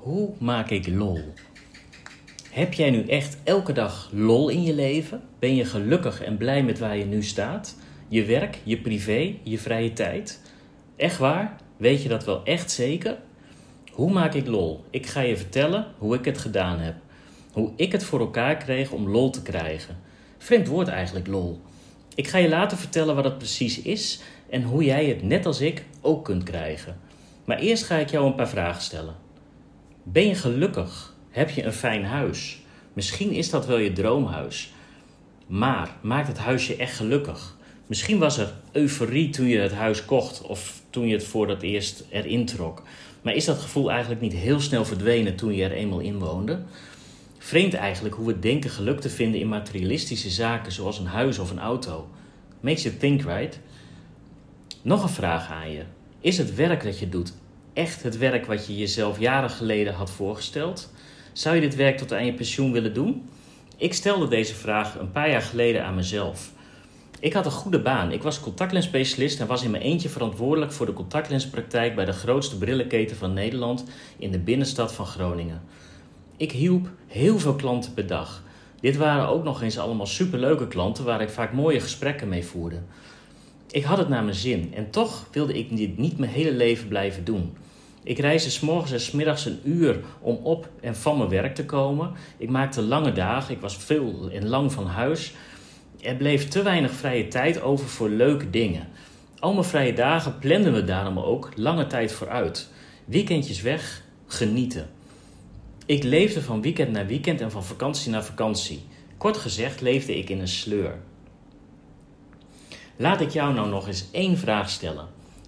Hoe maak ik lol? Heb jij nu echt elke dag lol in je leven? Ben je gelukkig en blij met waar je nu staat? Je werk, je privé, je vrije tijd? Echt waar? Weet je dat wel echt zeker? Hoe maak ik lol? Ik ga je vertellen hoe ik het gedaan heb. Hoe ik het voor elkaar kreeg om lol te krijgen. Vreemd woord eigenlijk, lol. Ik ga je later vertellen wat het precies is en hoe jij het net als ik ook kunt krijgen. Maar eerst ga ik jou een paar vragen stellen. Ben je gelukkig? Heb je een fijn huis? Misschien is dat wel je droomhuis. Maar maakt het huis je echt gelukkig? Misschien was er euforie toen je het huis kocht of toen je het voor het eerst erin trok. Maar is dat gevoel eigenlijk niet heel snel verdwenen toen je er eenmaal in woonde? Vreemd eigenlijk hoe we denken geluk te vinden in materialistische zaken zoals een huis of een auto. Makes you think, right? Nog een vraag aan je. Is het werk dat je doet echt het werk wat je jezelf jaren geleden had voorgesteld? Zou je dit werk tot aan je pensioen willen doen? Ik stelde deze vraag een paar jaar geleden aan mezelf. Ik had een goede baan. Ik was contactlensspecialist en was in mijn eentje verantwoordelijk voor de contactlenspraktijk bij de grootste brillenketen van Nederland in de binnenstad van Groningen. Ik hielp heel veel klanten per dag. Dit waren ook nog eens allemaal superleuke klanten waar ik vaak mooie gesprekken mee voerde. Ik had het naar mijn zin en toch wilde ik dit niet mijn hele leven blijven doen. Ik reisde s morgens en s middags een uur om op en van mijn werk te komen. Ik maakte lange dagen, ik was veel en lang van huis. Er bleef te weinig vrije tijd over voor leuke dingen. Al mijn vrije dagen planden we daarom ook lange tijd vooruit. Weekendjes weg, genieten. Ik leefde van weekend naar weekend en van vakantie naar vakantie. Kort gezegd leefde ik in een sleur. Laat ik jou nou nog eens één vraag stellen.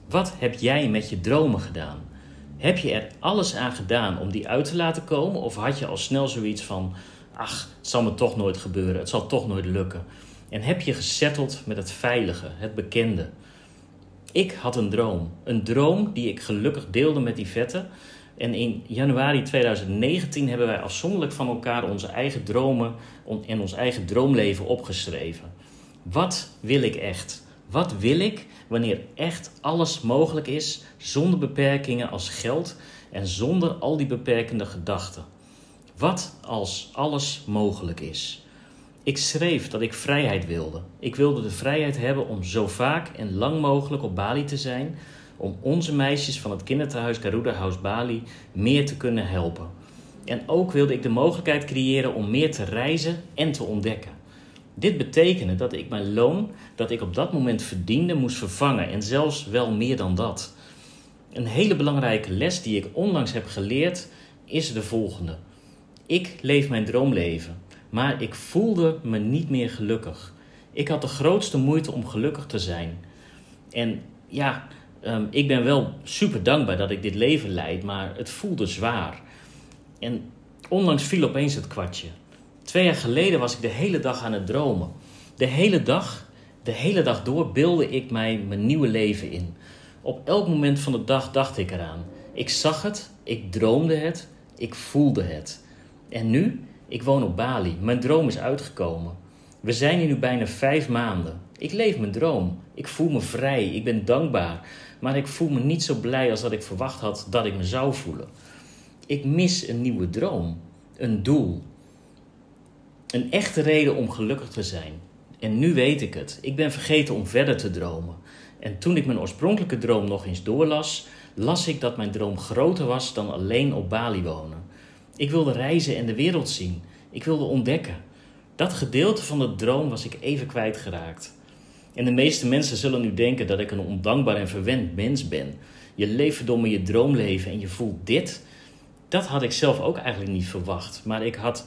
Wat heb jij met je dromen gedaan? Heb je er alles aan gedaan om die uit te laten komen? Of had je al snel zoiets van: ach, het zal me toch nooit gebeuren, het zal toch nooit lukken? En heb je gesetteld met het veilige, het bekende? Ik had een droom. Een droom die ik gelukkig deelde met die vetten. En in januari 2019 hebben wij afzonderlijk van elkaar onze eigen dromen en ons eigen droomleven opgeschreven. Wat wil ik echt? Wat wil ik wanneer echt alles mogelijk is zonder beperkingen als geld en zonder al die beperkende gedachten? Wat als alles mogelijk is? Ik schreef dat ik vrijheid wilde. Ik wilde de vrijheid hebben om zo vaak en lang mogelijk op Bali te zijn, om onze meisjes van het kinderthuis Garuda House Bali meer te kunnen helpen. En ook wilde ik de mogelijkheid creëren om meer te reizen en te ontdekken. Dit betekende dat ik mijn loon dat ik op dat moment verdiende moest vervangen en zelfs wel meer dan dat. Een hele belangrijke les die ik onlangs heb geleerd is de volgende. Ik leef mijn droomleven, maar ik voelde me niet meer gelukkig. Ik had de grootste moeite om gelukkig te zijn. En ja, um, ik ben wel super dankbaar dat ik dit leven leid, maar het voelde zwaar. En onlangs viel opeens het kwartje. Twee jaar geleden was ik de hele dag aan het dromen. De hele dag, de hele dag door beelde ik mij mijn nieuwe leven in. Op elk moment van de dag dacht ik eraan. Ik zag het, ik droomde het, ik voelde het. En nu, ik woon op Bali. Mijn droom is uitgekomen. We zijn hier nu bijna vijf maanden. Ik leef mijn droom. Ik voel me vrij. Ik ben dankbaar. Maar ik voel me niet zo blij als dat ik verwacht had dat ik me zou voelen. Ik mis een nieuwe droom. Een doel. Een echte reden om gelukkig te zijn. En nu weet ik het. Ik ben vergeten om verder te dromen. En toen ik mijn oorspronkelijke droom nog eens doorlas, las ik dat mijn droom groter was dan alleen op Bali wonen. Ik wilde reizen en de wereld zien. Ik wilde ontdekken. Dat gedeelte van de droom was ik even kwijtgeraakt. En de meeste mensen zullen nu denken dat ik een ondankbaar en verwend mens ben. Je leeft verdomme je droomleven en je voelt dit. Dat had ik zelf ook eigenlijk niet verwacht. Maar ik had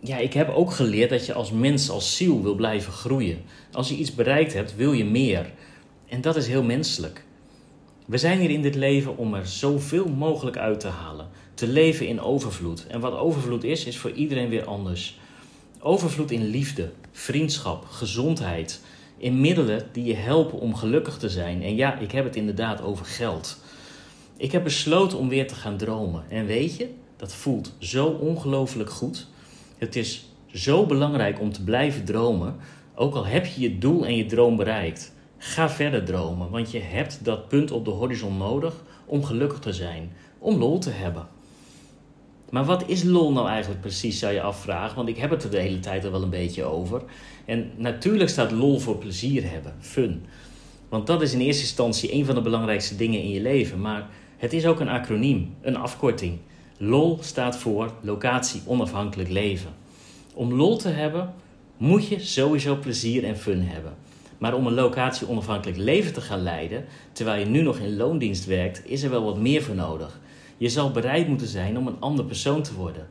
ja, ik heb ook geleerd dat je als mens, als ziel wil blijven groeien. Als je iets bereikt hebt, wil je meer. En dat is heel menselijk. We zijn hier in dit leven om er zoveel mogelijk uit te halen. Te leven in overvloed. En wat overvloed is, is voor iedereen weer anders. Overvloed in liefde, vriendschap, gezondheid. In middelen die je helpen om gelukkig te zijn. En ja, ik heb het inderdaad over geld. Ik heb besloten om weer te gaan dromen. En weet je, dat voelt zo ongelooflijk goed. Het is zo belangrijk om te blijven dromen, ook al heb je je doel en je droom bereikt. Ga verder dromen, want je hebt dat punt op de horizon nodig om gelukkig te zijn, om lol te hebben. Maar wat is lol nou eigenlijk precies, zou je afvragen? Want ik heb het er de hele tijd al wel een beetje over. En natuurlijk staat lol voor plezier hebben, fun. Want dat is in eerste instantie een van de belangrijkste dingen in je leven. Maar het is ook een acroniem, een afkorting. LOL staat voor locatie onafhankelijk leven. Om lol te hebben moet je sowieso plezier en fun hebben. Maar om een locatie onafhankelijk leven te gaan leiden, terwijl je nu nog in loondienst werkt, is er wel wat meer voor nodig. Je zal bereid moeten zijn om een ander persoon te worden.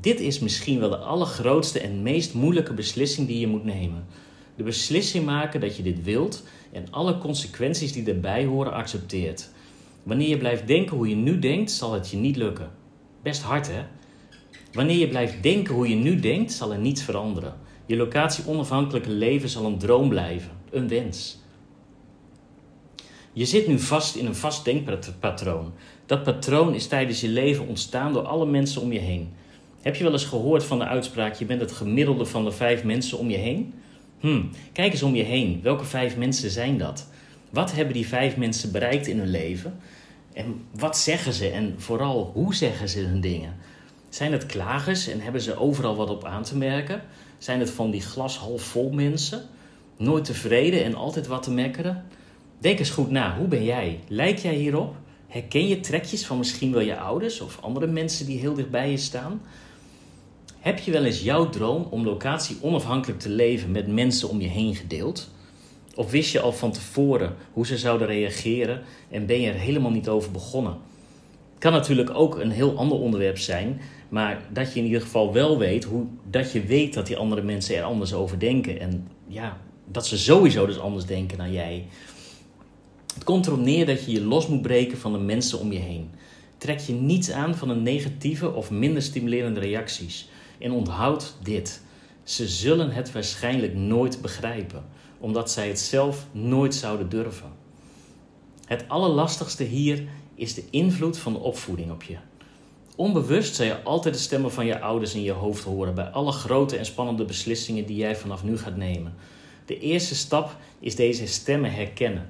Dit is misschien wel de allergrootste en meest moeilijke beslissing die je moet nemen. De beslissing maken dat je dit wilt en alle consequenties die erbij horen accepteert. Wanneer je blijft denken hoe je nu denkt, zal het je niet lukken. Best hard hè? Wanneer je blijft denken hoe je nu denkt, zal er niets veranderen. Je locatie onafhankelijke leven zal een droom blijven, een wens. Je zit nu vast in een vast denkpatroon. Dat patroon is tijdens je leven ontstaan door alle mensen om je heen. Heb je wel eens gehoord van de uitspraak: je bent het gemiddelde van de vijf mensen om je heen? Hm, kijk eens om je heen. Welke vijf mensen zijn dat? Wat hebben die vijf mensen bereikt in hun leven? En wat zeggen ze en vooral hoe zeggen ze hun dingen? Zijn het klagers en hebben ze overal wat op aan te merken? Zijn het van die glas half vol mensen? Nooit tevreden en altijd wat te mekkeren? Denk eens goed na, hoe ben jij? Lijk jij hierop? Herken je trekjes van misschien wel je ouders of andere mensen die heel dicht bij je staan? Heb je wel eens jouw droom om locatie onafhankelijk te leven met mensen om je heen gedeeld? Of wist je al van tevoren hoe ze zouden reageren en ben je er helemaal niet over begonnen? Het kan natuurlijk ook een heel ander onderwerp zijn, maar dat je in ieder geval wel weet hoe, dat je weet dat die andere mensen er anders over denken. En ja, dat ze sowieso dus anders denken dan jij. Het komt erop neer dat je je los moet breken van de mensen om je heen. Trek je niets aan van een negatieve of minder stimulerende reacties. En onthoud dit. Ze zullen het waarschijnlijk nooit begrijpen, omdat zij het zelf nooit zouden durven. Het allerlastigste hier is de invloed van de opvoeding op je. Onbewust zal je altijd de stemmen van je ouders in je hoofd horen bij alle grote en spannende beslissingen die jij vanaf nu gaat nemen. De eerste stap is deze stemmen herkennen.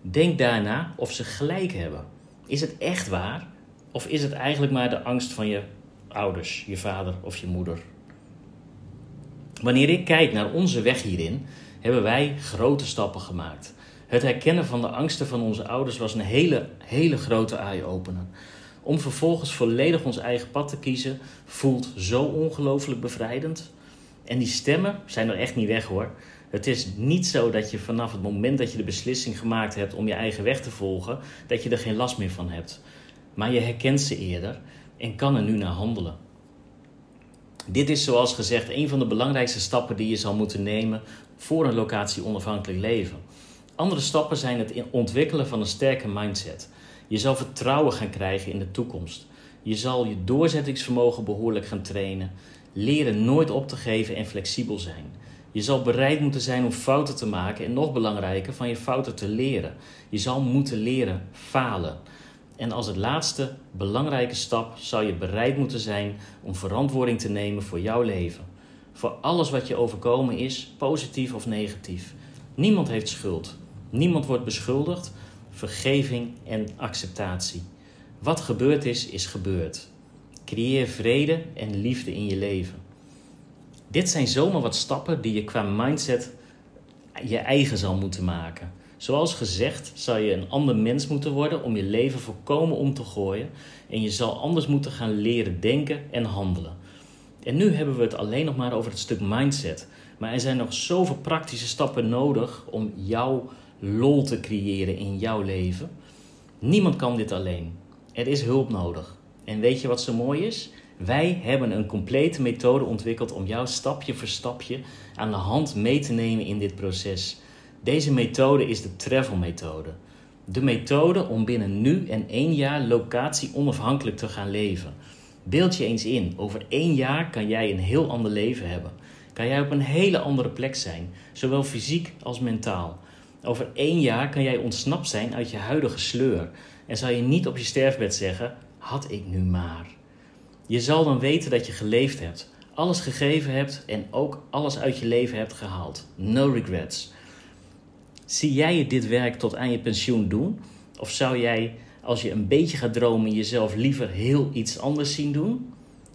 Denk daarna of ze gelijk hebben. Is het echt waar? Of is het eigenlijk maar de angst van je ouders, je vader of je moeder? Wanneer ik kijk naar onze weg hierin, hebben wij grote stappen gemaakt. Het herkennen van de angsten van onze ouders was een hele, hele grote eye-opener. Om vervolgens volledig ons eigen pad te kiezen, voelt zo ongelooflijk bevrijdend. En die stemmen zijn er echt niet weg hoor. Het is niet zo dat je vanaf het moment dat je de beslissing gemaakt hebt om je eigen weg te volgen, dat je er geen last meer van hebt. Maar je herkent ze eerder en kan er nu naar handelen. Dit is zoals gezegd een van de belangrijkste stappen die je zal moeten nemen voor een locatie onafhankelijk leven. Andere stappen zijn het ontwikkelen van een sterke mindset. Je zal vertrouwen gaan krijgen in de toekomst. Je zal je doorzettingsvermogen behoorlijk gaan trainen. Leren nooit op te geven en flexibel zijn. Je zal bereid moeten zijn om fouten te maken en nog belangrijker, van je fouten te leren. Je zal moeten leren falen. En als het laatste belangrijke stap zal je bereid moeten zijn om verantwoording te nemen voor jouw leven. Voor alles wat je overkomen is, positief of negatief. Niemand heeft schuld. Niemand wordt beschuldigd. Vergeving en acceptatie. Wat gebeurd is, is gebeurd. Creëer vrede en liefde in je leven. Dit zijn zomaar wat stappen die je qua mindset je eigen zal moeten maken. Zoals gezegd, zal je een ander mens moeten worden om je leven volkomen om te gooien. En je zal anders moeten gaan leren denken en handelen. En nu hebben we het alleen nog maar over het stuk mindset. Maar er zijn nog zoveel praktische stappen nodig om jouw lol te creëren in jouw leven. Niemand kan dit alleen. Er is hulp nodig. En weet je wat zo mooi is? Wij hebben een complete methode ontwikkeld om jou stapje voor stapje aan de hand mee te nemen in dit proces. Deze methode is de travel methode. De methode om binnen nu en één jaar locatie onafhankelijk te gaan leven. Beeld je eens in, over één jaar kan jij een heel ander leven hebben. Kan jij op een hele andere plek zijn, zowel fysiek als mentaal. Over één jaar kan jij ontsnapt zijn uit je huidige sleur. En zal je niet op je sterfbed zeggen: had ik nu maar. Je zal dan weten dat je geleefd hebt, alles gegeven hebt en ook alles uit je leven hebt gehaald. No regrets. Zie jij dit werk tot aan je pensioen doen? Of zou jij, als je een beetje gaat dromen, jezelf liever heel iets anders zien doen?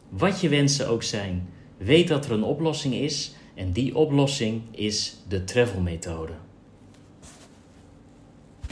Wat je wensen ook zijn, weet dat er een oplossing is en die oplossing is de travel methode.